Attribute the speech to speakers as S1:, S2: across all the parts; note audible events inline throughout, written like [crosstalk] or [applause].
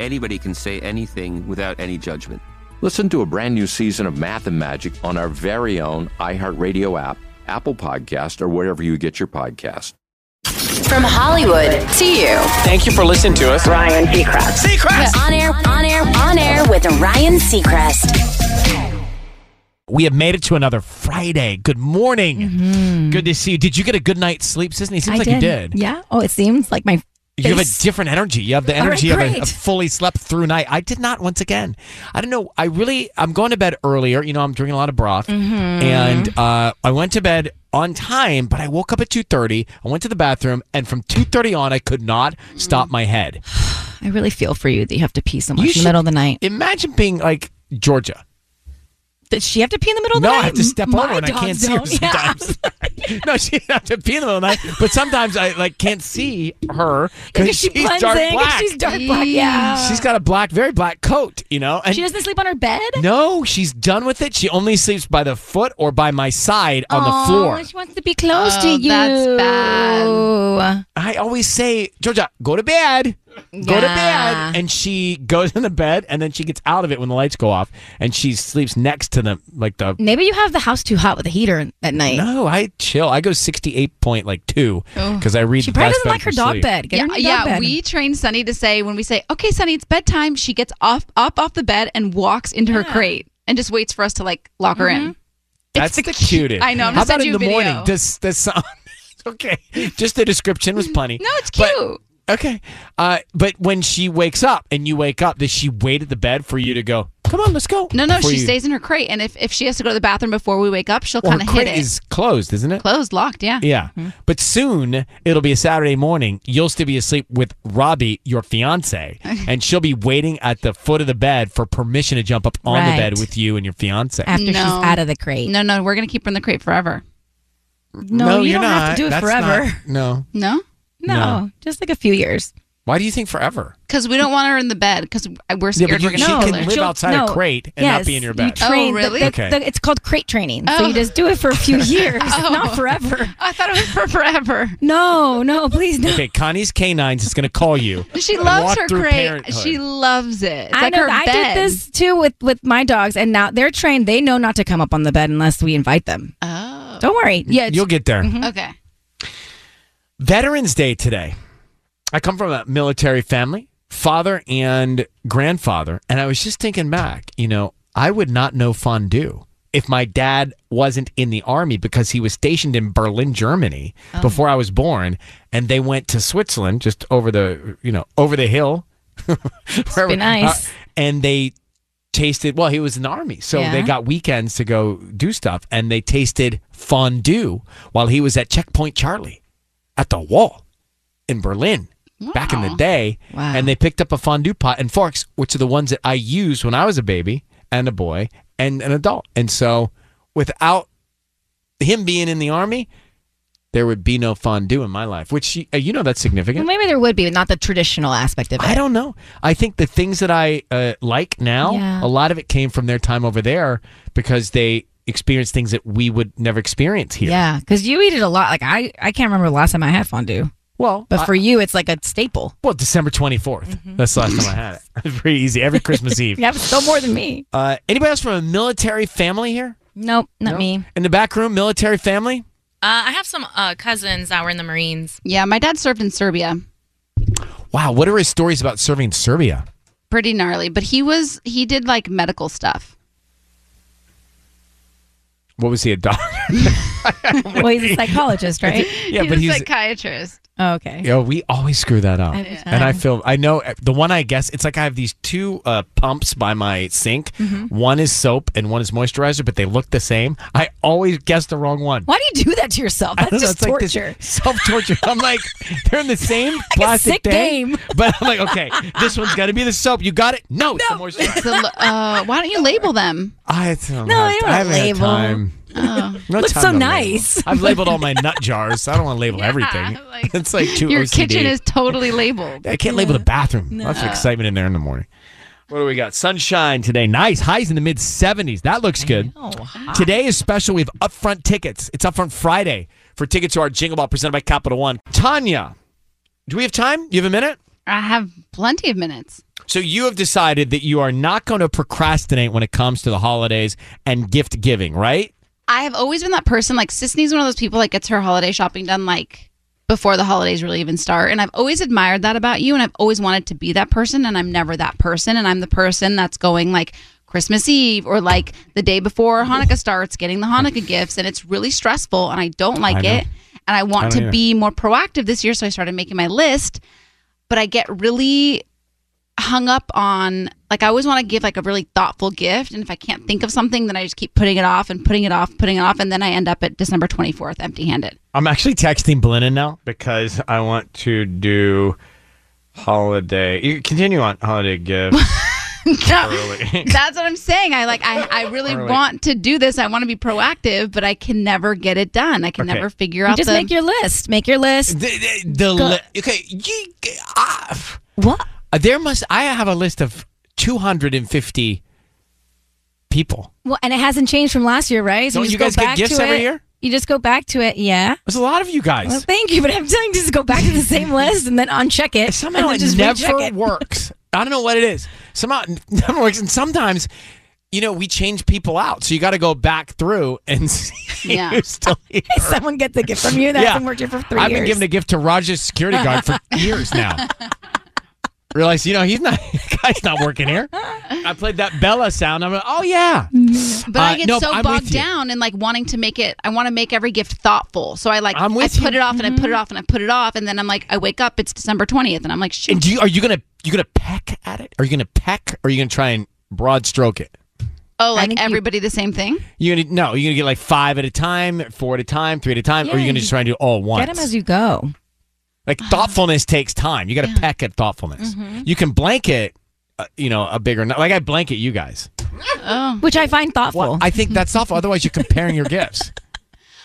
S1: anybody can say anything without any judgment.
S2: Listen to a brand new season of Math and Magic on our very own iHeartRadio app, Apple Podcast, or wherever you get your podcast.
S3: From Hollywood to you.
S4: Thank you for listening to us.
S3: Ryan Seacrest.
S4: Seacrest!
S3: On air, on air, on air with Ryan Seacrest.
S5: We have made it to another Friday. Good morning.
S6: Mm-hmm.
S5: Good to see you. Did you get a good night's sleep, Sisanie? Seems
S6: I
S5: like
S6: did.
S5: you did.
S6: Yeah. Oh, it seems like my.
S5: You have a different energy. You have the
S6: All right,
S5: energy of a, a fully slept through night. I did not once again. I don't know. I really, I'm going to bed earlier. You know, I'm drinking a lot of broth.
S6: Mm-hmm.
S5: And uh, I went to bed on time, but I woke up at 2.30. I went to the bathroom. And from 2.30 on, I could not stop my head. [sighs]
S6: I really feel for you that you have to pee so much in the middle of the night.
S5: Imagine being like Georgia.
S6: Does she have to pee in the middle of the
S5: No,
S6: night?
S5: No, I have to step
S6: My
S5: over and I can't see her
S6: don't. [laughs] Yeah.
S5: sometimes. [laughs] no, she doesn't have to pee in the middle of the night, but sometimes I like can't see her
S6: Because she
S5: she's
S6: blends
S5: dark
S6: in, 'cause
S5: black.
S6: she's dark black, yeah.
S5: She's got a black, very black coat, you know. And
S6: She doesn't sleep on her bed?
S5: no, she's done with it. She only sleeps by the foot or by my side on the floor.
S6: She wants to be close
S7: Oh,
S6: to you.
S7: that's bad.
S5: I always say, Georgia, go to bed. Go to bed. And she goes in the bed and then she gets out of it when the lights go off and she sleeps next to them like the
S6: Maybe you have the house too hot with a heater at night.
S5: No, I chill. I go sixty eight point like two
S7: Oh.
S5: because I read.
S6: She
S5: the
S6: probably doesn't like her dog
S5: sleep.
S6: bed. Get her
S7: Yeah,
S6: in dog
S7: yeah.
S6: bed.
S7: We train Sunny to say when we say, "Okay, Sunny, it's bedtime," she gets off up off the bed and walks into her crate and just waits for us to like lock her in. Mm-hmm.
S5: That's the, cutest.
S7: I know, I'm
S5: How
S7: gonna
S5: about
S7: send
S5: in the
S7: video.
S5: morning? Does this some- [laughs] okay? Just the description was [laughs] plenty.
S7: No, it's
S5: But-
S7: cute.
S5: Okay, uh, but when she wakes up and you wake up, does she wait at the bed for you to go? Come on, let's go.
S7: no, no,
S5: Before
S7: she
S5: you-
S7: stays in her crate, and if, if she has to go to the bathroom before we wake up, she'll
S5: Well,
S7: kind
S5: her
S7: of hit it.
S5: crate
S7: it.
S5: is closed, isn't it?
S7: Closed, locked, yeah.
S5: Yeah, but soon it'll be a Saturday morning. You'll still be asleep with Robbie, your fiance, [laughs] and she'll be waiting at the foot of the bed for permission to jump up on the
S6: Right.
S5: bed with you and your fiance.
S6: After she's
S7: No.
S6: out of the crate.
S7: No, no, we're gonna keep her in the crate forever.
S6: No, you
S5: you're
S6: don't have to do it
S5: That's
S6: forever.
S5: not- no.
S7: No,
S6: No,
S5: No.
S6: just like a few years.
S5: Why do you think forever?
S7: because we don't want her in the bed because we're
S5: Yeah,
S7: scared
S5: but you,
S7: we're
S5: she
S7: gonna
S5: can
S7: kill her.
S5: live
S6: She'll-
S5: outside
S6: no.
S5: a crate and not be in your
S6: you
S5: bed.
S6: train-
S7: Oh, really?
S6: the-
S5: Okay.
S6: the- it's called crate training. So
S7: Oh.
S6: you just do it for a few [laughs] years,
S7: Oh.
S6: not forever.
S7: I thought it was for forever.
S6: No, no, please no.
S5: Okay, Connie's Canines is going to call you. [laughs]
S7: She loves her crate.
S5: parenthood.
S7: She loves it. It's
S6: I
S7: like
S6: know.
S7: her
S6: I
S7: bed.
S6: did this too with with my dogs, and now they're trained. They know not to come up on the bed unless we invite them.
S7: Oh,
S6: Don't worry. Yeah,
S5: You'll get there. Mm-hmm.
S7: okay.
S5: Veterans Day today. I come from a military family, father and grandfather, and I was just thinking back, you know, I would not know fondue if my dad wasn't in the army because he was stationed in Berlin, Germany
S6: Oh.
S5: before I was born, and they went to Switzerland just over the you know over the hill. [laughs] Wherever-
S6: be nice.
S5: uh, and they tasted well he was in the army so
S6: Yeah.
S5: they got weekends to go do stuff and they tasted fondue while he was at checkpoint charlie at the wall in berlin back in the day
S6: Wow.
S5: and they picked up a fondue pot and forks which are the ones that i used when i was a baby and a boy and an adult and so without him being in the army there would be no fondue in my life which uh, you know that's significant
S6: Well, maybe there would be, but not the traditional aspect of it.
S5: I don't know. I think the things that I uh, like now,
S6: Yeah.
S5: a lot of it came from their time over there because they experienced things that we would never experience here.
S6: Yeah, because you eat it a lot. Like I, I can't remember the last time I had fondue.
S5: Well,
S6: but for you, it's like a staple.
S5: Well, December 24th. That's the last time I had it. [laughs] It's pretty easy. Every Christmas Eve. [laughs]
S6: Yeah, but still more than me.
S5: Uh, anybody else from a military family here?
S6: Nope, not
S5: No?
S6: me.
S5: In the back room, military family?
S4: Uh, I have some uh, cousins that were in the Marines.
S7: Yeah, my dad served in Serbia.
S5: Wow. What are his stories about serving in Serbia?
S7: Pretty gnarly, but he was he did like medical stuff.
S5: What was he, a doctor? [laughs]
S6: well, he's a [laughs] psychologist, right?
S5: Yeah, but he's a
S7: psychiatrist.
S6: Oh, okay.
S5: Yo, we always screw that up.
S6: Every
S5: And I feel I know uh, the one I guess it's like I have these two uh, pumps by my sink.
S6: Mhm.
S5: One is soap and one is moisturizer, but they look the same. I always guess the wrong one.
S6: Why do you do that to yourself? [laughs] That's
S5: don't know,
S6: just
S5: like
S6: torture.
S5: Self torture. I'm like, [laughs] they're in the same plastic
S6: sick
S5: thing,
S6: game. [laughs]
S5: But I'm like, okay, this one's got to be the soap. You got it? No, it's the moisturizer.
S7: So, uh, why don't you label them?
S5: I don't
S6: No,
S5: have,
S6: you don't
S5: I haven't
S6: label.
S5: time.
S7: Oh.
S5: No
S6: Looks so
S5: to label.
S6: nice.
S5: I've labeled all my nut jars. I don't want to label everything. [laughs] it's like too
S7: Your
S5: OCD.
S7: kitchen is totally labeled.
S5: I can't label the bathroom. Lots of excitement in there in the morning. What do we got? Sunshine today. Nice. Highs in the mid 70s. That looks good. Today is special. We have upfront tickets. It's upfront Friday for tickets to our Jingle Ball presented by Capital One. Tanya, do we have time? You have a minute?
S7: I have plenty of minutes.
S5: So you have decided that you are not going to procrastinate when it comes to the holidays and gift giving, right?
S7: I have always been that person. Like Sisanie's one of those people that gets her holiday shopping done like before the holidays really even start. And I've always admired that about you. And I've always wanted to be that person. And I'm never that person. And I'm the person that's going like Christmas Eve or like the day before Hanukkah starts, getting the Hanukkah gifts. And it's really stressful. And I don't like
S8: I
S7: it. And I want
S8: I
S7: to
S8: either.
S7: be more proactive this year. So I started making my list. But I get really hung up on like I always want to give like a really thoughtful gift and if I can't think of something then I just keep putting it off and putting it off putting it off and then I end up at December 24th empty-handed.
S5: I'm actually texting Belinda now because I want to do holiday. You continue on holiday gifts. [laughs] early. [laughs]
S7: That's what I'm saying. I like I I really
S5: Early.
S7: want to do this. I want to be proactive, but I can never get it done. I can
S5: Okay.
S7: never figure out
S6: just
S7: the
S6: make your list. Make your list.
S5: The, the li- okay, you, ah,
S6: what?
S5: Uh, there must. I have a list of 250 people.
S6: Well, and it hasn't changed from last year, right?
S5: Don't
S6: just
S5: you
S6: go
S5: guys get
S6: back
S5: gifts
S6: to
S5: every
S6: it.
S5: year?
S6: You just go back to it. Yeah.
S5: There's a lot of you guys.
S6: Well, thank you, but I'm telling you just go back to the same [laughs] list and then uncheck it.
S5: Somehow it
S6: just
S5: never
S6: it. [laughs]
S5: works. I don't know what it is. Somehow it [laughs] never works, and sometimes. You know, we change people out, so you got to go back through and see
S6: Yeah.
S5: who's still here.
S6: Someone gets a gift from you that hasn't worked here for three
S5: I've
S6: years.
S5: been giving a gift to Raj's security guard for years now. Realize, you know, he's not, [laughs] guy's not working here. I played that Bella sound. I'm like, oh yeah.
S7: But I
S5: Uh,
S7: get
S5: no,
S7: so
S5: I'm
S7: bogged down in like wanting to make it. I want to make every gift thoughtful. So I like
S5: I'm
S7: I put
S5: you.
S7: it off and I put it off and I put it off, and then I'm like I wake up. It's December 20th, and I'm like shit.
S5: And do you, are you gonna you gonna peck at it? Are you gonna peck? Or are you gonna try and broad stroke it?
S7: oh, like everybody the same thing.
S5: You gonna no? You're gonna get like five at a time, four at a time, three at a time, or are you
S6: Yeah,
S5: gonna just try and do all at once?
S6: Get them as you go.
S5: Like thoughtfulness takes time. You got to peck at thoughtfulness.
S6: Mm-hmm.
S5: You can blanket, uh, you know, a bigger. Like I blanket you guys.
S7: Oh.
S6: Which I find thoughtful.
S5: Well, I think that's thoughtful. Otherwise, you're comparing your gifts. [laughs]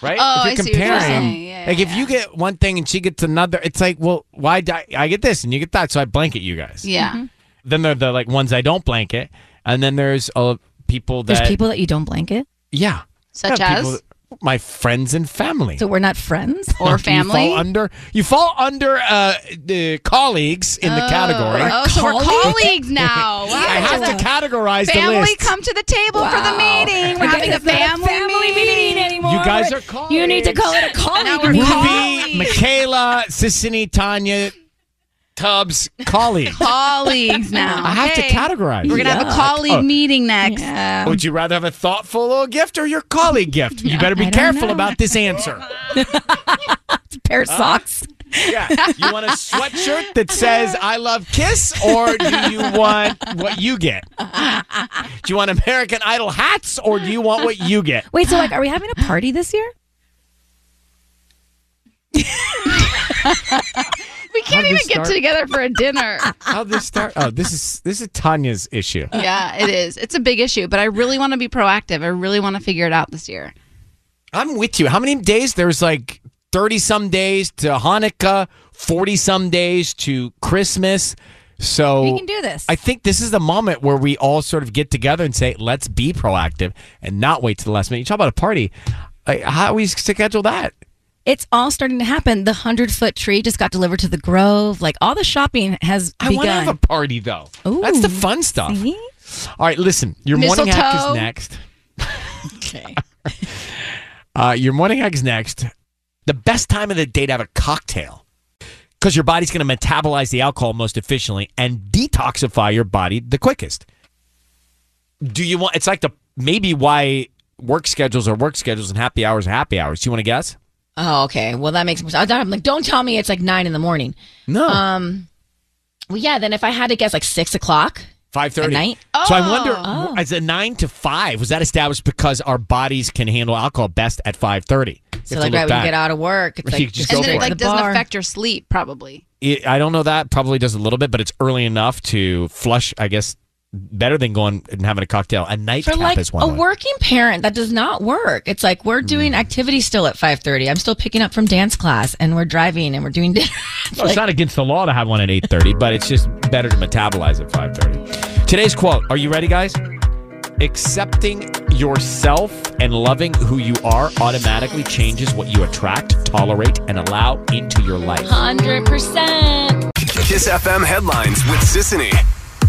S5: Right?
S7: Oh,
S5: if you're
S7: I see what you're
S5: comparing,
S7: saying. Yeah,
S5: like if you get one thing and she gets another, it's like, well, why do I, I get this and you get that? So I blanket you guys.
S7: Yeah.
S6: Mm-hmm.
S5: Then there are the like ones I don't blanket, and then there's uh, people that
S6: There's people that you don't blanket.
S5: yeah,
S7: Such as?
S5: people that- my friends and family.
S6: So we're not friends [laughs]
S7: Or family.
S5: You
S7: family?
S5: fall under you fall under uh, the colleagues in the category.
S7: Oh, so we're colleagues now. [laughs] Wow.
S5: I have to categorize the
S7: Family,
S5: list.
S7: come to the table for the meeting. We're having a
S6: It's not
S7: family,
S6: meeting anymore.
S5: You guys are
S6: You need to call it a colleague
S7: Now we're.
S5: Ruby, Michaela, Sisanie, Tanya, Tubbs colleague. [laughs]
S7: Colleagues now.
S5: I have to
S7: Okay.
S5: categorize.
S7: We're gonna have a
S5: Yuck.
S7: colleague
S5: Oh.
S7: meeting next.
S5: Would you rather have a thoughtful little gift or your colleague gift? You better be
S6: don't
S5: careful
S6: know.
S5: about this answer. [laughs]
S6: pair of uh, socks.
S5: Yeah. You want a sweatshirt that says I love Kiss or do you want what you get? Do you want American Idol hats or do you want what you get?
S6: Wait, so like, are we having a party this year? [laughs]
S7: We can't even get together for a dinner. [laughs]
S5: How'd this start? Oh, this is this is Tanya's issue.
S7: yeah, it is. It's a big issue, but I really want to be proactive. I really want to figure it out this year.
S5: I'm with you. How many days? There's like 30 some days to Hanukkah, 40 some days to Christmas. So
S6: We can do this.
S5: I think this is the moment where we all sort of get together and say, let's be proactive and not wait to the last minute. You talk about a party. Like, how do we schedule that?
S6: It's all starting to happen. The hundred foot tree just got delivered to the Grove. Like all the shopping has
S5: I want to have a party though. Ooh, That's the fun stuff.
S6: see?
S5: All right, listen. Your morning hack
S7: Mistletoe.
S5: is next. [laughs]
S6: Okay.
S5: Uh, your morning hack is next. The best time of the day to have a cocktail because your body's going to metabolize the alcohol most efficiently and detoxify your body the quickest. Do you want? It's like the maybe why work schedules are work schedules and happy hours are happy hours. Do you want to guess?
S8: Oh, okay. Well, that makes more sense. I'm like, don't tell me it's like nine in the morning.
S5: No.
S8: Um. Well, yeah. Then if I had to guess, like six o'clock.
S5: Five thirty
S8: At night?
S5: So I wonder,
S8: Oh.
S5: as a nine to five, was that established because our bodies can handle alcohol best at five thirty?
S8: So like right when you get out of work, it's [laughs]
S5: You
S8: like
S5: just
S8: go
S7: and
S5: go
S7: then
S5: for
S7: it
S5: it.
S7: like doesn't
S8: bar.
S7: affect your sleep, probably.
S5: It, I don't know that probably does a little bit, but it's early enough to flush. I guess better than going and having a cocktail. A
S8: For
S5: nightcap
S8: like
S5: is one
S8: a
S5: way.
S8: working parent, that does not work. It's like we're
S5: Mm.
S8: doing activities still at five thirty. I'm still picking up from dance class, and we're driving, and we're doing [laughs] dinner.
S5: Well, it's not against the law to have one at eight thirty, [laughs] but it's just better to metabolize at five thirty. Today's quote: Are you ready, guys? Accepting yourself and loving who you are automatically changes what you attract, tolerate, and allow into your life.
S8: Hundred percent.
S9: Kiss FM headlines with Sisanie.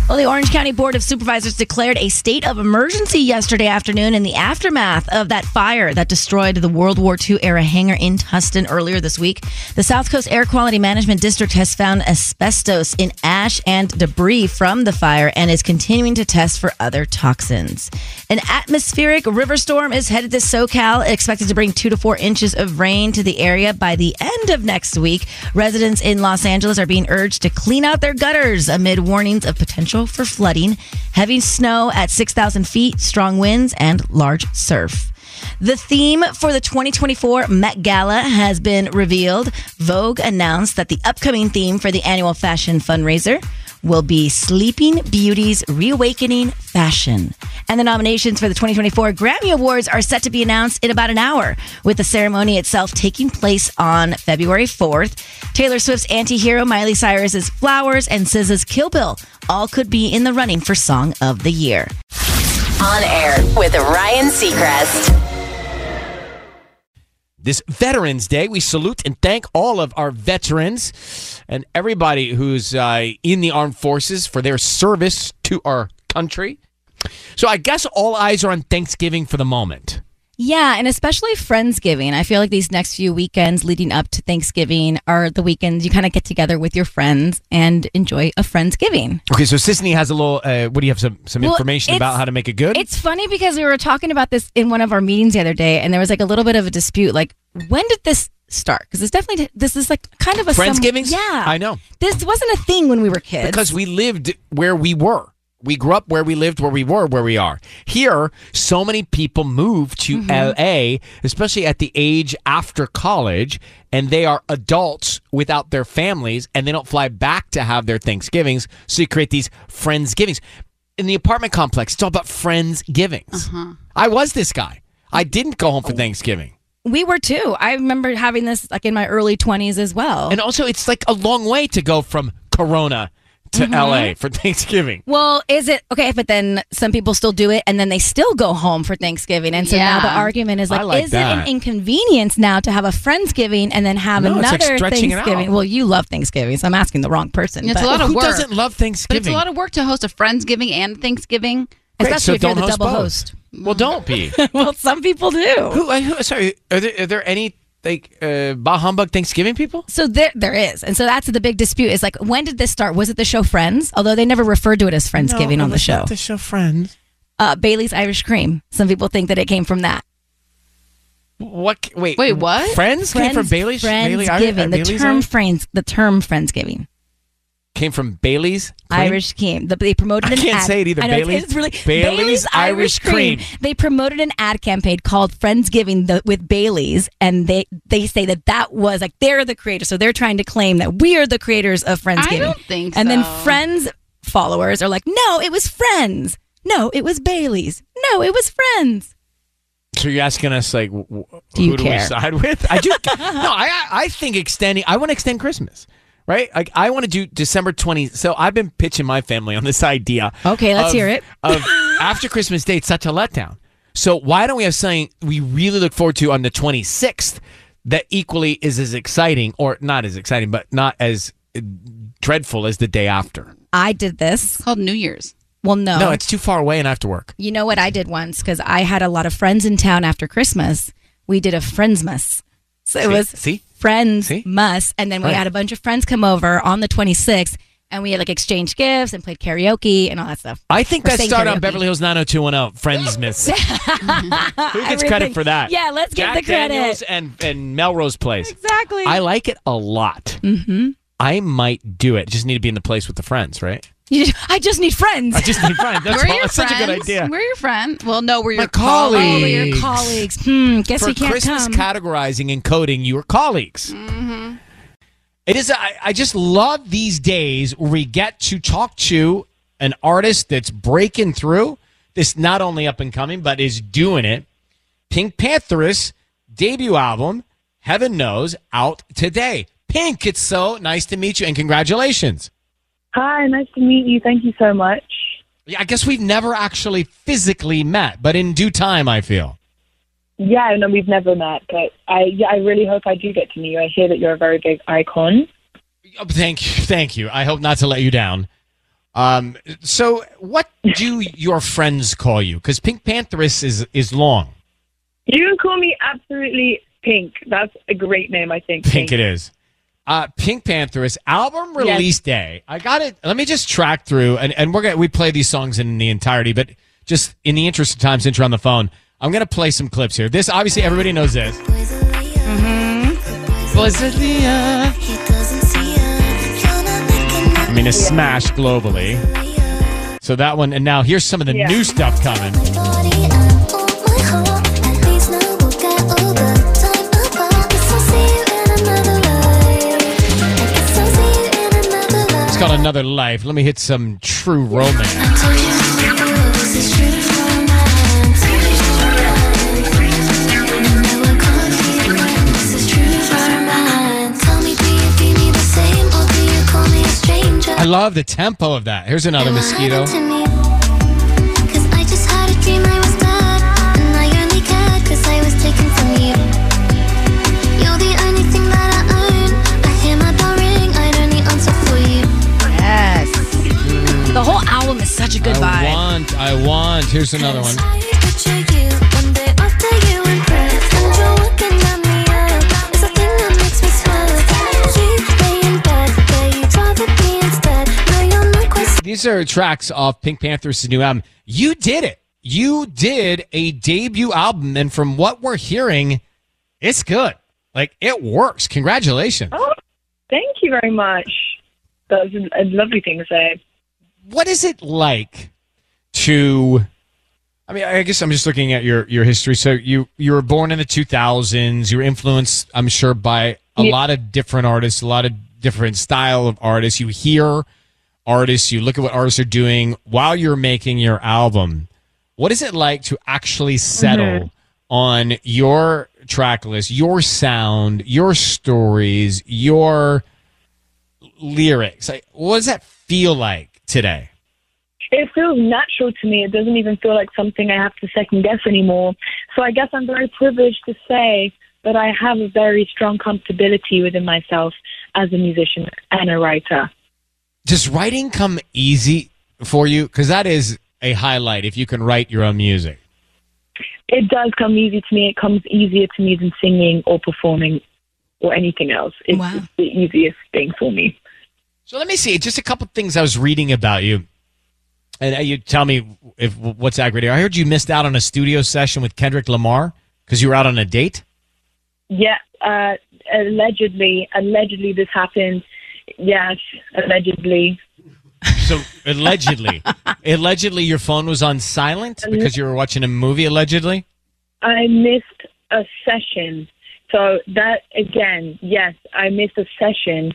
S6: Well, the Orange County Board of Supervisors declared a state of emergency yesterday afternoon in the aftermath of that fire that destroyed the World War II era hangar in Tustin earlier this week. The South Coast Air Quality Management District has found asbestos in ash and debris from the fire and is continuing to test for other toxins. An atmospheric river storm is headed to SoCal, expected to bring two to four inches of rain to the area by the end of next week. Residents in Los Angeles are being urged to clean out their gutters amid warnings of potential for flooding, heavy snow at 6,000 feet, strong winds, and large surf. The theme for the 2024 Met Gala has been revealed. Vogue announced that the upcoming theme for the annual fashion fundraiser will be Sleeping Beauty's Reawakening Fashion. And the nominations for the 2024 Grammy Awards are set to be announced in about an hour, with the ceremony itself taking place on February 4th. Taylor Swift's Anti-Hero, Miley Cyrus's Flowers, and SZA's Kill Bill all could be in the running for Song of the Year.
S3: On air with Ryan Seacrest.
S5: This Veterans Day, we salute and thank all of our veterans and everybody who's uh, in the armed forces for their service to our country. So I guess all eyes are on Thanksgiving for the moment.
S6: Yeah, and especially Friendsgiving. I feel like these next few weekends leading up to Thanksgiving are the weekends you kind of get together with your friends and enjoy a Friendsgiving.
S5: Okay, so Sisanie has a little. Uh, what do you have? Some some
S6: Well,
S5: information about how to make it good?
S6: It's funny because we were talking about this in one of our meetings the other day, and there was like a little bit of a dispute. Like, when did this start? Because it's definitely this is like kind of a some- yeah,
S5: I know.
S6: This wasn't a thing when we were kids.
S5: because we lived where we were. We grew up where we lived, where we were, where we are. Here, so many people move to
S6: Mm-hmm.
S5: LA, especially at the age after college, and they are adults without their families, and they don't fly back to have their Thanksgivings. So you create these Friendsgivings. In the apartment complex, it's all about Friendsgivings.
S6: Uh-huh.
S5: I was this guy. I didn't go
S6: Oh.
S5: home for Thanksgiving.
S6: We were too. I remember having this like in my early twenties as well.
S5: And also, it's like a long way to go from Corona to
S6: Mhm.
S5: LA for [laughs] Thanksgiving.
S6: Well, is it okay? But then some people still do it, and then they still go home for Thanksgiving, and so now the argument is like,
S5: like
S6: is
S5: that.
S6: it an inconvenience now to have a friendsgiving and then have
S5: No, it's like
S6: another
S5: it
S6: Thanksgiving?
S5: out.
S6: Well, you love Thanksgiving, so I'm asking the wrong person.
S7: It's
S6: but-
S7: a lot of
S5: Who
S7: work.
S5: doesn't love Thanksgiving?
S7: But it's a lot of work to host a Friendsgiving and Thanksgiving.
S5: Great,
S6: especially
S5: so
S6: if you're
S5: don't
S6: the
S5: host
S6: double
S5: both.
S6: host.
S5: Well, don't be. [laughs]
S6: well, some people do.
S5: Who, uh, who? Sorry, are there, are there any like uh, bah humbug Thanksgiving people?
S6: So there, there is, and so that's the big dispute. Is like, when did this start? Was it the show Friends? Although they never referred to it as Friendsgiving
S5: No,
S6: on the show.
S5: the show Friends.
S6: Uh, Bailey's Irish Cream. Some people think that it came from that.
S5: What? Wait,
S7: Wait, what?
S5: Friends, came from Bailey's. Bailey,
S6: Friendsgiving. the
S5: Bailey's
S6: term
S5: Irish-
S6: friends. The term Friendsgiving.
S5: Came from Bailey's. Cream?
S6: Irish cream. The, they promoted
S5: I
S6: an
S5: can't
S6: ad.
S5: say it either.
S6: I know,
S5: Bailey's-
S6: it's really
S5: Bailey's Irish Cream.
S6: They promoted an ad campaign called Friendsgiving the, with Bailey's, and they they say that that was like they're the creators, so they're trying to claim that we are the creators of Friendsgiving.
S7: I don't think
S6: And then. Friends followers are like, no, it was Friends. No, it was Bailey's. No, it was Friends.
S5: So you're asking us like, w- w-
S6: Do you
S5: who do
S6: care?
S5: we side with? I do. [laughs] no, I I I think extending. I want to extend Christmas. Right, like I want to do December twenty. So I've been pitching my family on this [laughs] idea.
S6: Okay, let's
S5: of-
S6: hear it.
S5: of [laughs] after Christmas Day, it's such a letdown. So why don't we have something we really look forward to on the twenty sixth that equally is as exciting, or not as exciting, but not as uh, dreadful as the day after?
S6: I did this.
S7: called New Year's.
S6: Well, no,
S5: No, it's too far away and I have to work.
S6: You know what I did once because I had a lot of friends in town after Christmas. We did a friendsmas. So it
S5: See?
S6: was
S5: See?
S6: Friends must, and then we
S5: Right.
S6: had a bunch of friends come over on the 26th, and we had like exchanged gifts and played karaoke and all that stuff.
S5: I think
S6: Or
S5: that started on. Beverly Hills 90210, Friends [laughs] Miss. Who gets credit for that?
S6: Yeah, let's
S5: Jack
S6: the credit.
S5: Daniels and, and Melrose Place.
S6: Exactly.
S5: I like it a lot.
S6: Mm-hmm.
S5: I might do it. Just need to be in the place with the friends, right?
S6: You I just need friends.
S5: I just need friends. That's,
S7: we're
S5: all,
S7: your
S5: that's such a good idea.
S7: We're your friend. Well, no, we're your
S5: colleagues.
S6: Oh, we're your colleagues. Hmm. Guess
S5: For
S6: we can't
S5: Christmas
S6: come.
S5: categorizing and coding your colleagues.
S7: Mm-hmm.
S5: It is. I, I just love these days where we get to talk to an artist that's breaking through. This not only up and coming, but is doing it. Pink Pantheress debut album, Heaven Knows, out today. Pink, it's so nice to meet you and congratulations.
S10: Hi, nice to meet you. Thank you so much.
S5: Yeah, I guess we've never actually physically met, but in due time, I feel.
S10: Yeah, no, we've never met, but I yeah, I really hope I do get to meet you. I hear that you're a very big icon.
S5: Oh, Thank you, thank you. I hope not to let you down. Um, so, what do your friends call you? Because Pink Pantheress is is long.
S10: You can call me absolutely Pink. That's a great name, I think.
S5: Pink it is. Uh, Pink Pantheress' album release day. I got it. Let me just track through, and, and we're gonna we play these songs in the entirety, but just in the interest of time, since you're on the phone, I'm gonna play some clips here. This obviously everybody knows this. I mean, a smash globally. So that one, and now here's some of the
S10: Yeah.
S5: new stuff coming. Called Another Life. Let me hit some true romance. I love the tempo of that. Here's another mosquito.
S6: Album is such a good
S5: I want, I want. Here's another one. These are tracks off Pink Pantheress' new album. You did it. You did a debut album, and from what we're hearing, it's good. Like it works. Congratulations.
S10: Oh, thank you very much. That was a, a lovely thing to say.
S5: What is it like to? I mean, I guess I'm just looking at your your history. So you you were born in the 2000s. You were influenced, I'm sure, by a
S10: Yeah.
S5: lot of different artists, a lot of different style of artists. You hear artists, you look at what artists are doing while you're making your album. What is it like to actually settle
S10: Mhm.
S5: on your track list, your sound, your stories, your lyrics? Like, what does that feel like today?
S10: It feels natural to me. It doesn't even feel like something I have to second guess anymore. So I guess I'm very privileged to say that I have a very strong comfortability within myself as a musician and a writer.
S5: Does writing come easy for you? Because that is a highlight if you can write your own music.
S10: It does come easy to me. It comes easier to me than singing or performing or anything else. It's, it's the easiest thing for me.
S5: So let me see. Just a couple things I was reading about you. And uh, you tell me if what's aggravating. I heard you missed out on a studio session with Kendrick Lamar because you were out on a date.
S10: Yeah, uh, allegedly, allegedly this happened. Yes, allegedly.
S5: So allegedly, [laughs] allegedly, your phone was on silent because you were watching a movie. Allegedly,
S10: I missed a session. So that again, yes, I missed a session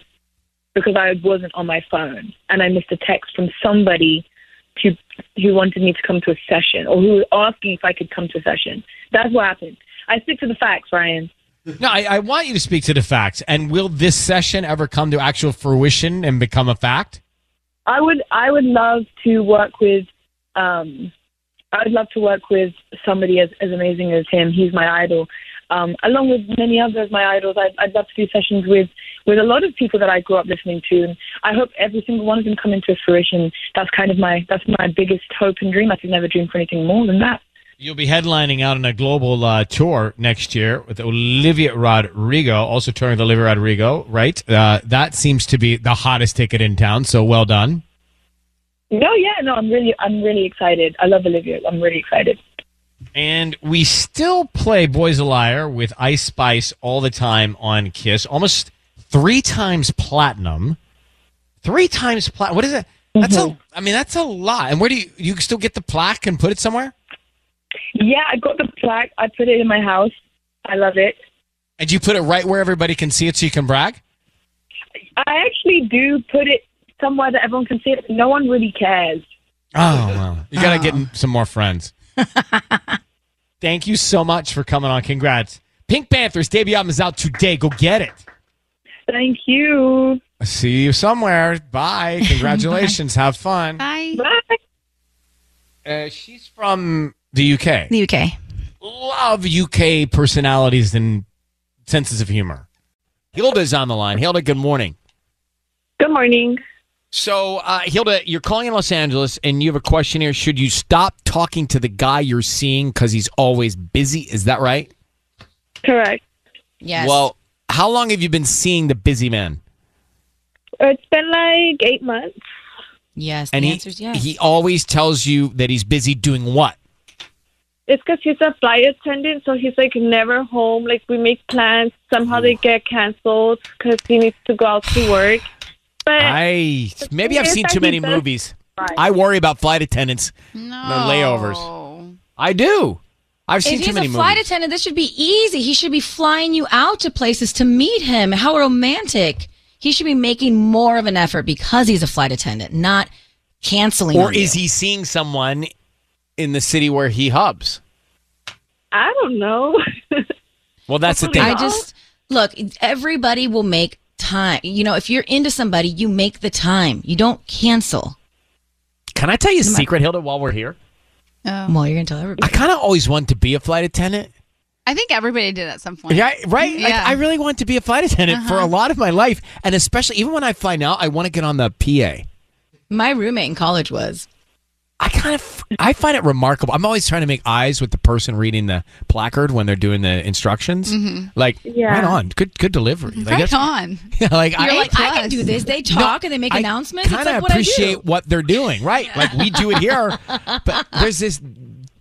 S10: because I wasn't on my phone, and I missed a text from somebody who who wanted me to come to a session or who was asking if I could come to a session. That's what happened. I stick to the facts, Ryan.
S5: no. I, I want you to speak to the facts. And will this session ever come to actual fruition and become a fact?
S10: I would I would love to work with um I would love to work with somebody as, as amazing as him. He's my idol. Um, along with many others, my idols, I'd, I'd love to do sessions with, with a lot of people that I grew up listening to, and I hope every single one of them come into fruition. That's kind of my that's my biggest hope and dream. I could never dream for anything more than that.
S5: You'll be headlining out on a global uh, tour next year with Olivia Rodrigo, also touring with Olivia Rodrigo, right? Uh, that seems to be the hottest ticket in town. So well done.
S10: No, yeah, no, I'm really I'm really excited. I love Olivia. I'm really excited.
S5: And we still play Boys a Liar with Ice Spice all the time on Kiss, almost three times platinum. Three times platinum. What is it? That's a. Mm-hmm. I mean, that's a lot. And where do you you still get the plaque and put it somewhere?
S10: Yeah, I got the plaque. I put it in my house. I love it.
S5: And you put it right where everybody can see it, so you can brag.
S10: I actually do put it somewhere that everyone can see it. No one really cares.
S5: Oh well, you gotta get ah. some more friends. [laughs] Thank you so much for coming on. Congrats. Pink Pantheress debut album is out today. Go get it.
S10: Thank you.
S5: See you somewhere. Bye. [laughs] Congratulations. Have fun.
S7: Bye.
S10: Bye.
S5: Uh, she's from the UK.
S6: The UK.
S5: Love UK personalities and senses of humor. Hilda's on the line. Hilda, good morning.
S10: Good morning.
S5: So, uh, Hilda, you're calling in Los Angeles and you have a question here. Should you stop talking to the guy you're seeing because he's always busy? Is that right?
S10: Correct.
S6: Yes.
S5: Well, how long have you been seeing the busy man?
S10: It's been like eight months.
S6: Yes.
S5: And
S6: the
S5: he,
S6: answer is yes.
S5: he always tells you that he's busy doing what?
S10: It's because he's a flight attendant, so he's like never home. Like we make plans, somehow they get canceled because he needs to go out to work. But
S5: I maybe I've seen too many movies.
S10: Right.
S5: I worry about flight attendants, no. the layovers. I do. I've seen
S6: if
S5: too
S6: he's
S5: many
S6: a flight
S5: movies.
S6: attendant, this should be easy. He should be flying you out to places to meet him. How romantic. He should be making more of an effort because he's a flight attendant, not canceling.
S5: Or
S6: on you.
S5: is he seeing someone in the city where he hubs?
S10: I don't know. [laughs]
S5: Well, that's the thing.
S6: I just look. Everybody will make time. You know, if you're into somebody, you make the time. You don't cancel.
S5: Can I tell you a secret, Hilda, while we're here?
S6: Well, you're gonna tell everybody.
S5: I kind of always wanted to be a flight attendant.
S7: I think everybody did at some point.
S5: Yeah, right. Like,
S7: Yeah.
S5: I really wanted to be a flight attendant for a
S6: Uh-huh.
S5: lot of my life, and especially even when I fly now, I want to get on the PA.
S6: My roommate in college was.
S5: I kind of I find it remarkable. I'm always trying to make eyes with the person reading the placard when they're doing the instructions.
S6: Mhm.
S5: Like,
S6: Yeah.
S5: right on, good good delivery. Like,
S6: Right
S7: on. [laughs]
S5: Yeah, like
S6: You're
S5: I,
S6: like, I can do this. They talk and they make announcements. It's
S5: kind of
S6: like what I
S5: appreciate what they're doing, right? Like we do it here, [laughs] but there's this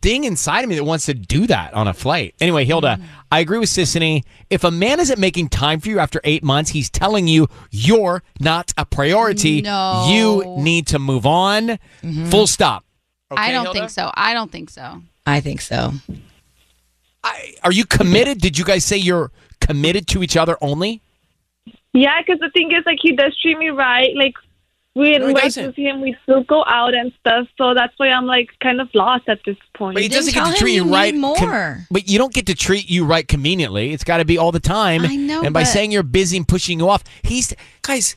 S5: thing inside of me that wants to do that on a flight. Anyway, Hilda, I agree with Sisanie. If a man isn't making time for you after eight months, he's telling you you're not a priority.
S7: No.
S5: You need to move on. Full stop.
S7: I don't
S5: Hilda?
S7: think so. I don't think so.
S6: I think so.
S5: Are you committed? Did you guys say you're committed to each other only?
S10: Yeah, because the thing is, like, he does treat me right. Like, we
S5: he
S10: invite to see him, we still go out and stuff. So that's why I'm like kind of lost at this point.
S5: But he doesn't get to treat you, right. con- but you don't get to treat you right conveniently. It's got to be all the time.
S10: I know,
S5: And by
S10: but-
S5: saying you're busy and pushing you off, he's guys.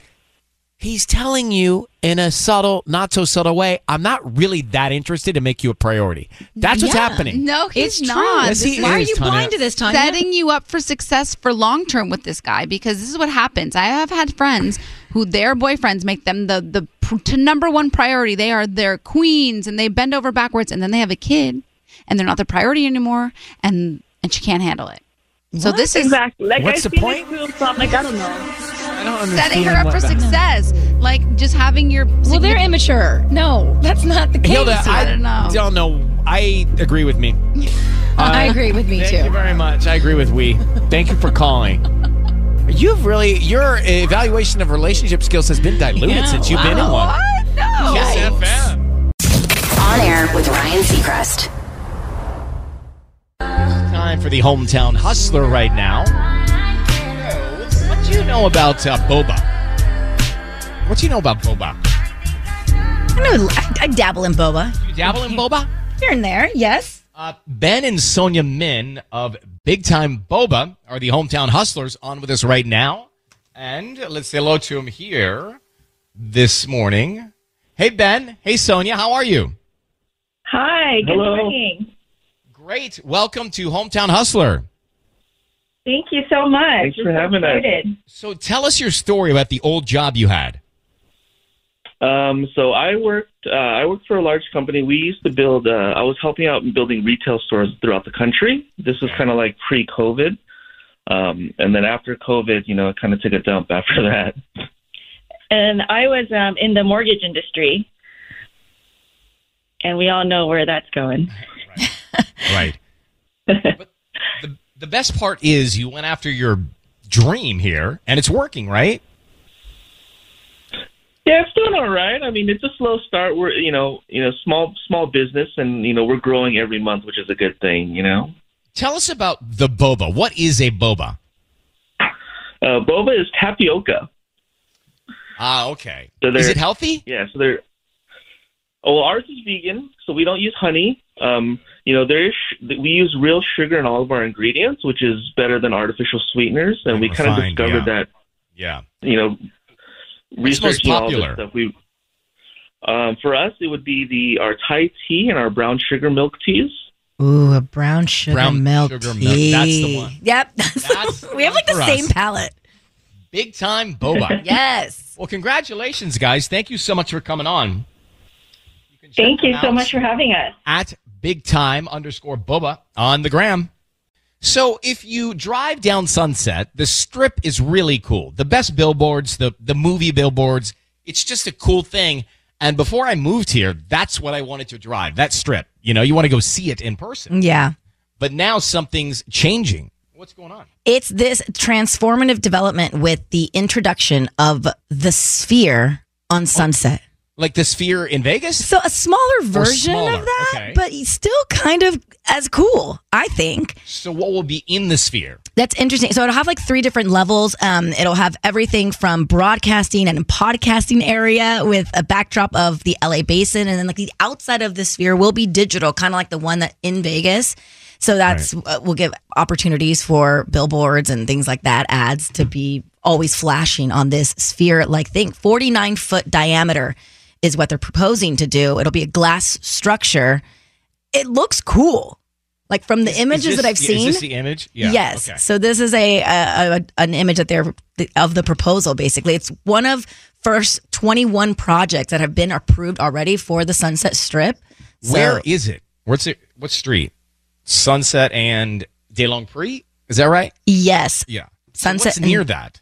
S5: He's telling you in a subtle, not so subtle way, I'm not really that interested to make you a priority. That's what's
S7: Yeah.
S5: happening.
S7: No, he's
S6: It's true.
S7: not.
S5: Yes, he
S7: Why
S5: is,
S7: are you
S5: Tanya.
S7: blind to this, Tanya? Setting you up for success for long term with this guy because this is what happens. I have had friends who their boyfriends make them the the to number one priority. They are their queens and they bend over backwards, and then they have a kid. and they're not the priority anymore, and and she can't handle it. So this is
S10: exactly like
S5: What's
S10: I
S5: the point?
S10: It too, so I'm like I don't know.
S5: I don't understand.
S7: setting her up for success, like just having your.
S6: Well, they're immature. No, that's not the case.
S5: Hilda, I,
S7: I don't know.
S5: don't know. I agree with me. [laughs]
S6: I uh, agree with me
S5: Thank
S6: too.
S5: Thank you very much. I agree with we. Thank you for calling. You've really your evaluation of relationship skills has been diluted
S6: Yeah,
S5: since you've been in
S6: wow.
S5: one.
S6: No.
S5: Kiss FM.
S3: On air with Ryan Seacrest.
S5: Time for the hometown hustler right now. What do you know about uh, boba? What do you know about boba?
S6: I know. I, I dabble in boba
S5: You dabble in boba?
S6: here and there. Yes.
S5: Uh, ben and Sonia Min of Big Time Boba are the hometown hustlers on with us right now. And let's say hello to them here this morning. Hey, Ben. Hey, Sonia. How are you?
S10: Hi, good
S11: Hello.
S10: morning.
S5: Great. Welcome to Hometown Hustler.
S10: Thank you so much.
S11: Thanks for
S10: We're so
S11: having us.
S5: So tell us your story about the old job you had.
S11: Um, so I worked. Uh, I worked for a large company. We used to build. Uh, I was helping out in building retail stores throughout the country. This was kind of like pre-COVID, um, and then after COVID, you know, it kind of took a dump [laughs] after that.
S10: And I was um, in the mortgage industry, and we all know where that's going.
S5: Right. [laughs] [laughs] but the, the best part is you went after your dream here, and it's working, right?
S11: Yeah, it's doing all right. I mean, it's a slow start. We're you know, you know, small small business, and you know, we're growing every month, which is a good thing. You know,
S5: Tell us about the boba. What is a boba?
S11: uh, boba is tapioca.
S5: Ah, okay.
S11: So
S5: is it healthy?
S11: Yeah, so they're. Oh, well, ours is vegan, so we don't use honey. Um, you know, there is sh- we use real sugar in all of our ingredients, which is better than artificial sweeteners. And we kind of discovered
S5: yeah.
S11: that,
S5: Yeah.
S11: you know,
S5: What's
S11: researching all this stuff. We, um, for us, it would be the our Thai tea and our brown sugar milk teas.
S6: Ooh, a brown sugar
S5: Brown
S6: milk
S5: sugar milk.
S6: tea.
S5: That's the one.
S6: Yep. [laughs] That's
S5: That's
S6: one. we have like the
S5: for
S6: same
S5: us.
S6: palate.
S5: Big time boba. [laughs]
S6: Yes.
S5: well, congratulations, guys. Thank you so much for coming on. can check
S10: Thank you so much for having us.
S5: At big time underscore boba on the gram. So if you drive down Sunset, the strip is really cool. The best billboards, the, the movie billboards, it's just a cool thing. And before I moved here, that's what I wanted to drive, that strip. You know, you want to go see it in person.
S6: Yeah.
S5: But now something's changing. What's going on?
S6: It's this transformative development with the introduction of the sphere on Sunset.
S5: Like the sphere in Vegas?
S6: So a smaller version
S5: smaller,
S6: of that,
S5: okay.
S6: but still kind of as cool, I think.
S5: So what will be in the sphere?
S6: That's interesting. So it'll have like three different levels. Um, it'll have everything from broadcasting and podcasting area with a backdrop of the LA basin, and then like the outside of the sphere will be digital, kind of like the one that in Vegas. So that's uh, will give opportunities for billboards and things like that, ads to be always flashing on this sphere like thing. Forty nine foot diameter is what they're proposing to do. It'll be a glass structure. It looks cool. Like from the images
S5: Is this-
S6: that I've
S5: is
S6: seen.
S5: this the image? Yeah,
S6: Yes.
S5: okay.
S6: So this is a, a, a an image that they're of the proposal. Basically, it's one of first twenty one projects that have been approved already for the Sunset Strip. So,
S5: Where is it? What's it? What street? Sunset and De Longpre? Is that right?
S6: Yes.
S5: Yeah. So
S6: Sunset
S5: what's near
S6: and-
S5: that?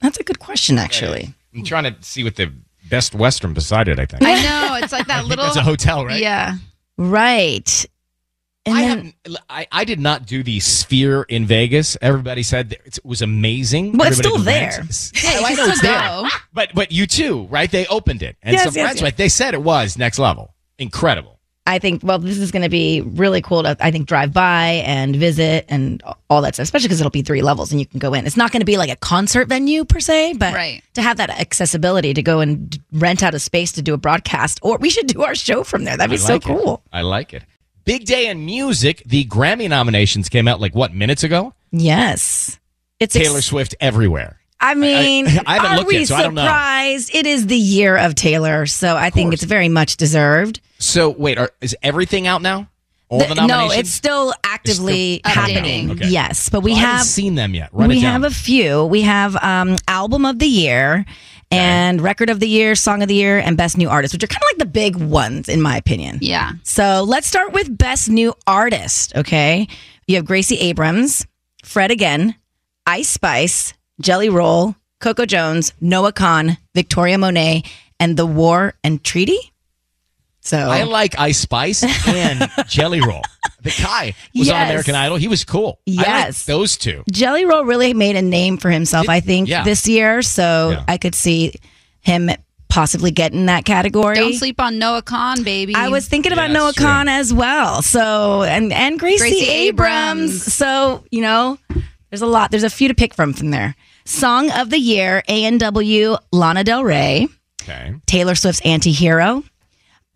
S6: That's a good question, actually.
S5: I'm trying to see what the Best Western beside it. I think.
S7: I know it's like that [laughs] little.
S5: It's a hotel, right?
S7: Yeah.
S6: Right. And
S5: I,
S6: then,
S5: haven't- I I did not do the Sphere in Vegas. Everybody said that it was amazing.
S6: Well, it's still there.
S7: Yeah, you
S5: I
S7: can
S5: know
S7: still
S5: it's there. But but you too, right? They opened it, and
S6: Yes,
S5: some
S6: yes,
S5: friends
S6: yes.
S5: went. They said it was next level, incredible.
S6: I think well, this is going to be really cool to I think drive by and visit and all that stuff, especially because it'll be three levels and you can go in. It's not going to be like a concert venue per se, but
S7: Right.
S6: to have that accessibility to go and rent out a space to do a broadcast, or we should do our show from there. That'd be
S5: I
S6: so
S5: like it.
S6: cool.
S5: I like it. Big day in music. The Grammy nominations came out like what minutes ago?
S6: Yes, it's ex-
S5: Taylor Swift everywhere.
S6: I mean, [laughs]
S5: I haven't
S6: are
S5: looked
S6: we
S5: yet, so I don't know.
S6: surprised? It is the year of Taylor, so I think it's very much deserved.
S5: So wait, are, is everything out now? All the,
S6: The-
S5: nominations?
S6: no, it's still actively
S7: still
S6: happening.
S5: Okay.
S6: Yes, but we
S5: Well, I
S6: have
S5: haven't seen them yet. Run
S6: we have a few. We have um, album of the year, and record of the year, song of the year, and best new artist, which are kind of like the big ones in my opinion.
S7: Yeah.
S6: So let's start with best new artist. Okay, you have Gracie Abrams, Fred again, Ice Spice, Jelly Roll, Coco Jones, Noah Kahan, Victoria Monet, and The War and Treaty. So
S5: I like Ice Spice and [laughs] Jelly Roll. The guy was on American Idol. He was cool. I like
S6: Yes.
S5: those two.
S6: Jelly Roll really made a name for himself, I think,
S5: yeah.
S6: this year. So I could see him possibly get in that category.
S7: Don't sleep on Noah Kahan, baby.
S6: I was thinking about Noah Kahan as well. So and and Gracie,
S7: Gracie
S6: Abrams.
S7: Abrams.
S6: So you know, there's a lot. There's a few to pick from from there. Song of the year: A and W, Lana Del Rey,
S5: Okay.
S6: Taylor Swift's Anti-Hero.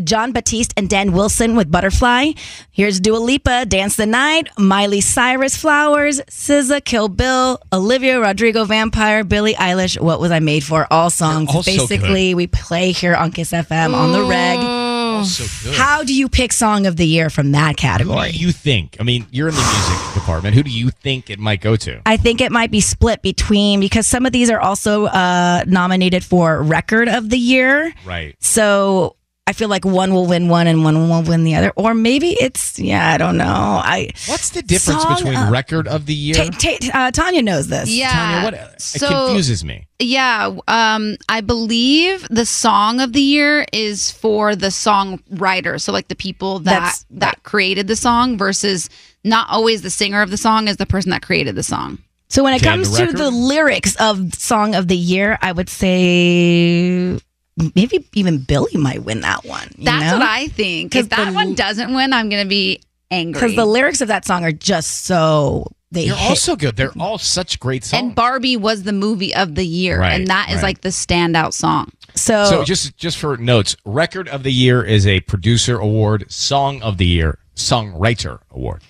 S6: Jon Batiste and Dan Wilson with Butterfly. Here's Dua Lipa, Dance the Night, Miley Cyrus, Flowers, SZA, Kill Bill, Olivia Rodrigo, Vampire, Billie Eilish, What Was I Made For? All songs.
S5: all so
S6: Basically, we play here on Kiss FM on the reg.
S5: Oh, so good.
S6: How do you pick song of the year from that category?
S5: do you think? I mean, you're in the music department. Who do you think it might go to?
S6: I think it might be split between because some of these are also uh, nominated for record of the year.
S5: Right.
S6: So I feel like one will win one and one will win the other, or maybe it's yeah, I don't know. I
S5: What's the difference
S6: Song
S5: between
S6: of-
S5: record of the year?
S6: Ta- ta- uh, Tanya knows this.
S7: Yeah.
S5: Tanya, what? It confuses me.
S7: Yeah, um, I believe the song of the year is for the songwriter, so like the people that
S6: That's-
S7: that created the song versus not always the singer of the song is the person that created the song.
S6: So when it
S7: Okay,
S6: comes
S7: the
S6: to the lyrics of song of the year, I would say maybe even Billie might win that one. you
S7: That's
S6: know?
S7: what I think. Because that
S6: the-
S7: one doesn't win, I'm gonna be angry.
S6: because the lyrics of that song are just so they
S5: You're
S6: hit.
S5: also good. They're all such great songs.
S7: and Barbie was the movie of the year,
S5: Right,
S7: and that is
S5: right.
S7: like the standout song.
S6: So,
S5: So just just for notes, record of the year is a producer award. Song of the year, songwriter award.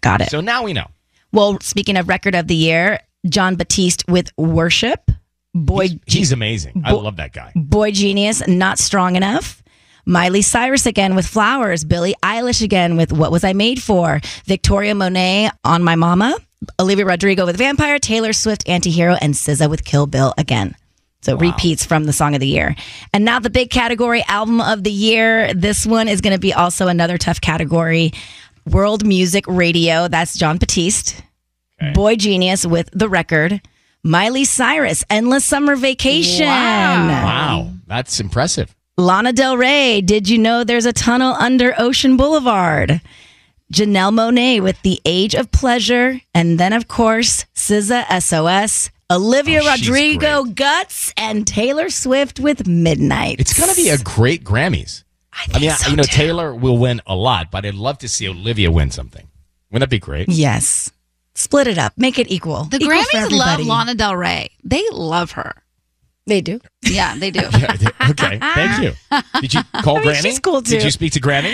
S6: got it.
S5: So now we know.
S6: Well, speaking of record of the year, Jon Batiste with Worship, Boy
S5: He's amazing. I love that guy.
S6: Boy Genius, Not Strong Enough. Miley Cyrus again with Flowers. Billie Eilish again with What Was I Made For? Victoria Monet on My Mama. Olivia Rodrigo with Vampire. Taylor Swift, Antihero. And SZA with Kill Bill again. So repeats from the song of the year. And now the big category, album of the year. This one is going to be also another tough category. World Music Radio. That's Jon Batiste. Boy Genius with The Record. Miley Cyrus, Endless Summer Vacation.
S5: Wow, that's impressive.
S6: Lana Del Rey, did you know there's a tunnel under Ocean Boulevard? Janelle Monáe with The Age of Pleasure. And then, of course, SZA SOS, Olivia
S5: Oh,
S6: Rodrigo Guts, and Taylor Swift with Midnight.
S5: It's going to be a great Grammys. I, mean, I- you know, Taylor will win a lot, but I'd love to see Olivia win something. Wouldn't that be great?
S6: Yes. Split it up, make it equal.
S7: The
S6: Equal
S7: Grammys love. Lana Del Rey. They love her.
S6: They do.
S7: Yeah, they do. [laughs]
S5: okay, thank you. [laughs] Did you call
S6: I mean,
S5: Granny?
S6: she's cool, too.
S5: Did you speak to Grammy?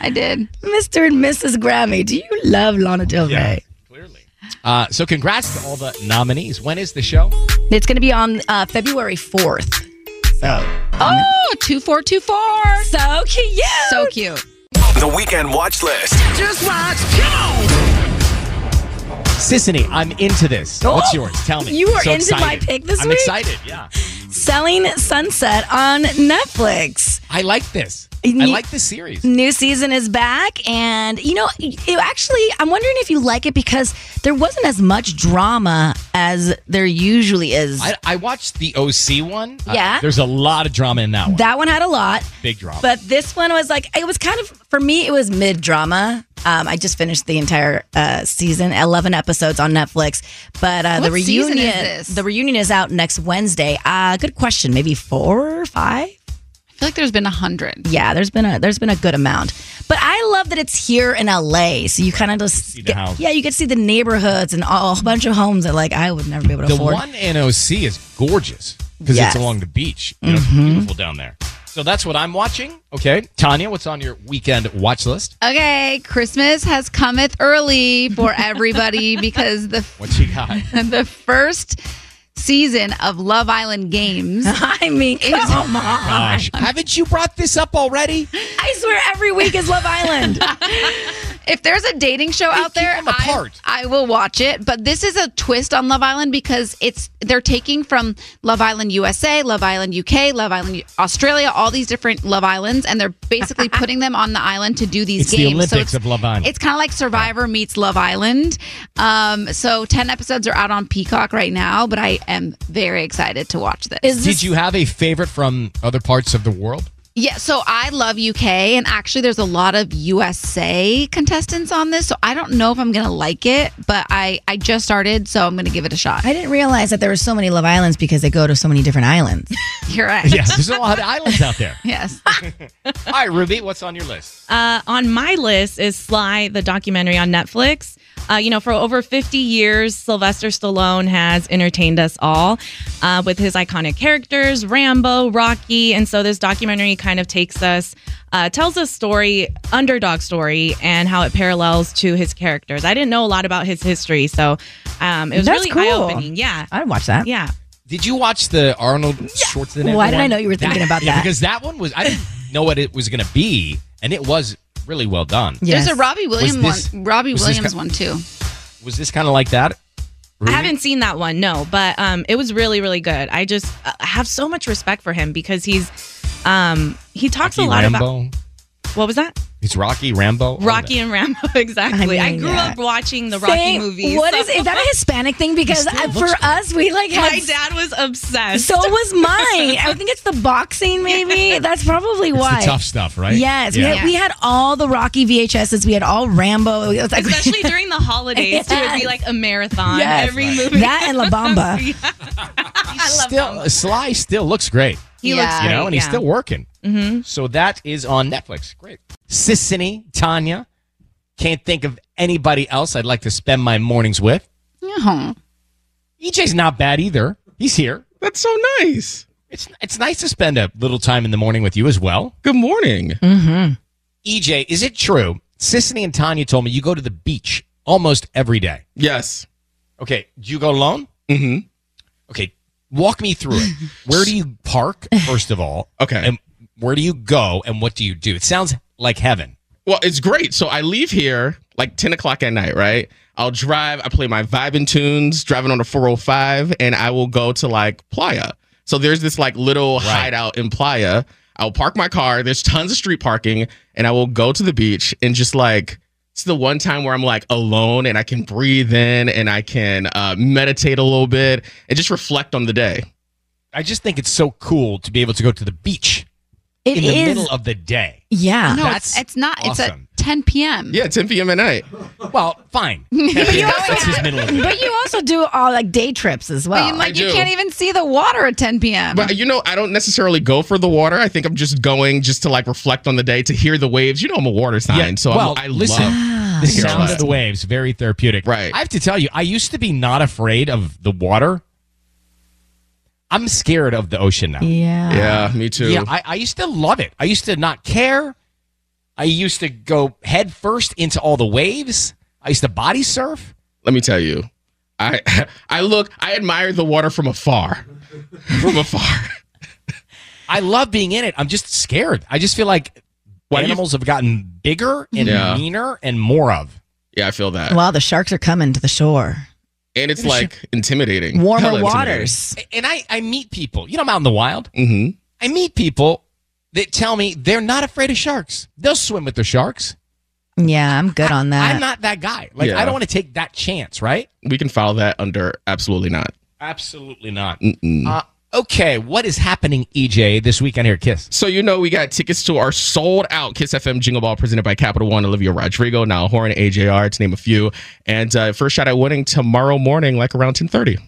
S7: I did.
S6: Mr. and Mrs. Grammy, do you love Lana Del Rey? Clearly.
S5: Uh, so congrats to all the nominees. When is the show?
S6: It's going to be on uh, February 4th. So,
S7: Oh, 2424.
S6: So cute.
S7: So cute.
S9: The weekend watch list.
S5: Just watch Sisanie, I'm into this. [gasps] What's yours? Tell me.
S6: You are
S5: So
S6: into my pick this week.
S5: I'm excited. Yeah.
S6: Selling Sunset on Netflix.
S5: I like this.
S6: You-
S5: I like this series.
S6: New season is back, and you know, it actually, I'm wondering if you like it because there wasn't as much drama as there usually is.
S5: I, I watched the OC one. Uh,
S6: Yeah.
S5: there's a lot of drama in that one.
S6: that one had a lot,
S5: Big drama.
S6: but this one was like it was kind of for me. It was mid drama. Um, I just finished the entire uh, season, eleven episodes on Netflix. But uh, the
S7: What season
S6: reunion,
S7: is this?
S6: the reunion is out next Wednesday. Uh, good question. Maybe four or five.
S7: I feel like there's been a hundred.
S6: Yeah, there's been a there's been a good amount. But I love that it's here in LA, so you kind of just
S5: the
S6: get-
S5: house.
S6: yeah, you get to see the neighborhoods and all, a whole bunch of homes that like I would never be able to
S5: the
S6: afford.
S5: one NOC is gorgeous because
S6: Yes.
S5: it's along the beach. You know, it's
S6: Mhm.
S5: beautiful down there. So that's what I'm watching. Okay, Tanya, what's on your weekend watch list?
S7: Okay, Christmas has cometh early for everybody [laughs] because the
S5: What you got? [laughs]
S7: the first season of Love Island Games. [laughs]
S6: I mean,
S7: is
S6: come on.
S5: Gosh, [laughs] haven't you brought this up already?
S6: I swear every week is Love Island. [laughs]
S7: If there's a dating show out there, I, I will watch it. But this is a twist on Love Island because it's they're taking from Love Island USA, Love Island UK, Love Island Australia, all these different Love Islands, and they're basically [laughs] putting them on the island to do these
S5: It's the
S7: games.
S5: Olympics of Love Island.
S7: It's kind of like Survivor meets Love Island. Um, so ten episodes are out on Peacock right now, but I am very excited to watch this.
S5: Did you have a favorite from other parts of the world?
S7: Yeah, so I love UK, and actually, there's a lot of USA contestants on this. So I don't know if I'm gonna like it, but I I just started, so I'm gonna give it a shot.
S6: I didn't realize that there were so many Love Islands because they go to so many different islands. [laughs]
S7: You're right.
S5: Yeah, there's a lot of islands out there. [laughs]
S7: Yes. [laughs]
S5: All right, Ruby, what's on your list?
S4: Uh, on my list is Sly, the documentary on Netflix. Uh, you know, for over 50 years, Sylvester Stallone has entertained us all uh, with his iconic characters, Rambo, Rocky. And so this documentary kind of takes us, uh, tells a story, underdog story, and how it parallels to his characters. I didn't know a lot about his history, so um, it was
S6: That's
S4: really
S6: cool.
S4: eye opening. Yeah.
S6: I'd watch that.
S4: Yeah.
S5: Did you watch the Arnold Schwarzenegger?
S6: Why did I know you were thinking about
S5: yeah,
S6: that?
S5: Because that one was I didn't know what it was going to be, and it was really well done.
S7: There's a Robbie Williams
S5: this-
S7: one. Robbie Williams
S5: ki-
S7: one too.
S5: Was this kind of like that?
S4: I haven't seen that one, no, but um, it was really, really good. I just uh, have so much respect for him because he's, um, he talks
S5: Rocky
S4: a lot
S5: Rambo.
S4: about. What was that?
S5: It's Rocky Rambo.
S4: Rocky and Rambo, [laughs] exactly. I,
S6: mean,
S4: grew
S6: yeah.
S4: up watching the Rocky
S6: Same.
S4: movies.
S6: What
S4: so-
S6: is is that a Hispanic thing? Because
S4: still
S6: uh, for
S4: good.
S6: us, we like had
S4: My dad was obsessed.
S6: So was [laughs] mine. I think it's the boxing, maybe. That's probably
S5: It's
S6: why.
S5: the tough stuff, right?
S6: Yes, we, had, we had all the Rocky VHSs. We had all Rambo. It was like- [laughs]
S4: Especially during the holidays, too. It'd be like a marathon.
S6: Yes.
S4: Every movie.
S6: That and La Bamba.
S4: I love
S5: Still, Sly still looks great.
S4: He looks
S5: you know,
S4: great,
S5: and he's still working.
S4: Mm-hmm.
S5: So that is on Netflix. Great. Sisanie, Tanya. Can't think of anybody else I'd like to spend my mornings with.
S7: Uh-huh.
S5: EJ's not bad either. He's here.
S12: That's so nice.
S5: It's it's nice to spend a little time in the morning with you as well.
S12: Good morning.
S6: Mm-hmm.
S5: EJ, is it true? Sisanie and Tanya told me you go to the beach almost every day.
S12: Yes.
S5: Okay. Do you go alone?
S12: Mm-hmm.
S5: Okay. Walk me through it. [laughs] Where do you park, first of all?
S12: Okay.
S5: And where do you go and what do you do? It sounds like heaven.
S12: Well, it's great. So I leave here like 10 o'clock at night, right? I'll drive, I play my vibing tunes, driving on the 405, and I will go to like Playa. So there's this like little hideout in Playa. I'll park my car, there's tons of street parking, and I will go to the beach and just like, it's the one time where I'm like alone and I can breathe in and I can uh, meditate a little bit and just reflect on the day.
S5: I just think it's so cool to be able to go to the beach
S6: It
S5: in the
S6: is-
S5: middle of the day.
S6: Yeah.
S7: No,
S5: That's
S7: it's, it's not. It's at
S5: awesome.
S7: 10 p.m.
S12: Yeah, 10 p.m. at night.
S5: Well, fine. [laughs]
S6: But you,
S5: That's his middle of the day.
S6: but you also do all like day trips as
S7: But
S6: well.
S7: you, like, you
S12: do.
S7: can't even see the water at 10 p.m.
S12: But you know, I don't necessarily go for the water. I think I'm just going just to like reflect on the day, to hear the waves. You know, I'm a water sign,
S5: Yeah,
S12: so
S5: well,
S12: I'm, I
S5: listen,
S12: love ah.
S5: The
S12: to hear all
S5: sound of the waves, very therapeutic.
S12: Right.
S5: I have to tell you, I used to be not afraid of the water. I'm scared of the ocean now.
S6: yeah.
S12: Yeah, me too.
S5: Yeah, I, I used to love it. I used to not care. I used to go head first into all the waves. I used to body surf.
S12: Let me tell you, I [laughs] I look, I admire the water from afar, [laughs] from afar.
S5: I love being in it. I'm just scared. I just feel like
S12: Why do you-
S5: animals have gotten bigger and
S12: Yeah.
S5: meaner and more of.
S12: Yeah, I feel that,
S6: Well, the sharks are coming to the shore.
S12: and it's like intimidating.
S6: Warmer
S12: Hella
S6: waters.
S5: And I, I meet people. You know, I'm out in the wild.
S12: Mm-hmm.
S5: I meet people that tell me they're not afraid of sharks. They'll swim with the sharks.
S6: Yeah, I'm good on that.
S5: I'm not that guy. Like
S12: Yeah.
S5: I don't want to take that chance, right?
S12: We can file that under absolutely not.
S5: Absolutely not. Uh, okay, what is happening, EJ, this weekend here at Kiss?
S12: So you know we got tickets to our sold out Kiss FM Jingle Ball presented by Capital One, Olivia Rodrigo, Noah Kahan, AJR, to name a few. And uh, first shot at winning tomorrow morning, like around ten thirty.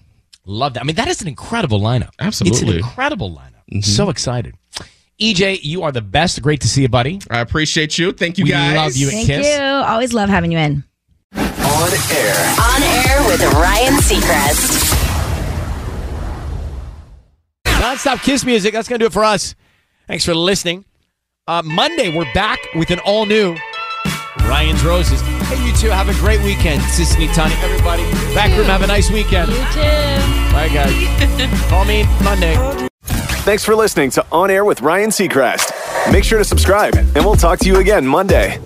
S5: Love that. I mean, that is an incredible lineup.
S12: Absolutely.
S5: It's an incredible lineup. So excited. EJ, you are the best. Great to see you, buddy.
S12: I appreciate you. Thank you
S5: We
S12: guys.
S5: love you
S6: Thank
S5: Kiss.
S6: you. Always love having you in.
S9: On air.
S3: On air with Ryan Seacrest.
S5: Non-stop Kiss music. That's going to do it for us. Thanks for listening. Uh, Monday, we're back with an all-new Ryan's Roses. Hey, you two, have a great weekend. Sisanie, Tanya, everybody. Back room, have a nice weekend.
S4: You too.
S5: Bye, guys. [laughs] Call me Monday.
S9: Thanks for listening to On Air with Ryan Seacrest. Make sure to subscribe, and we'll talk to you again Monday.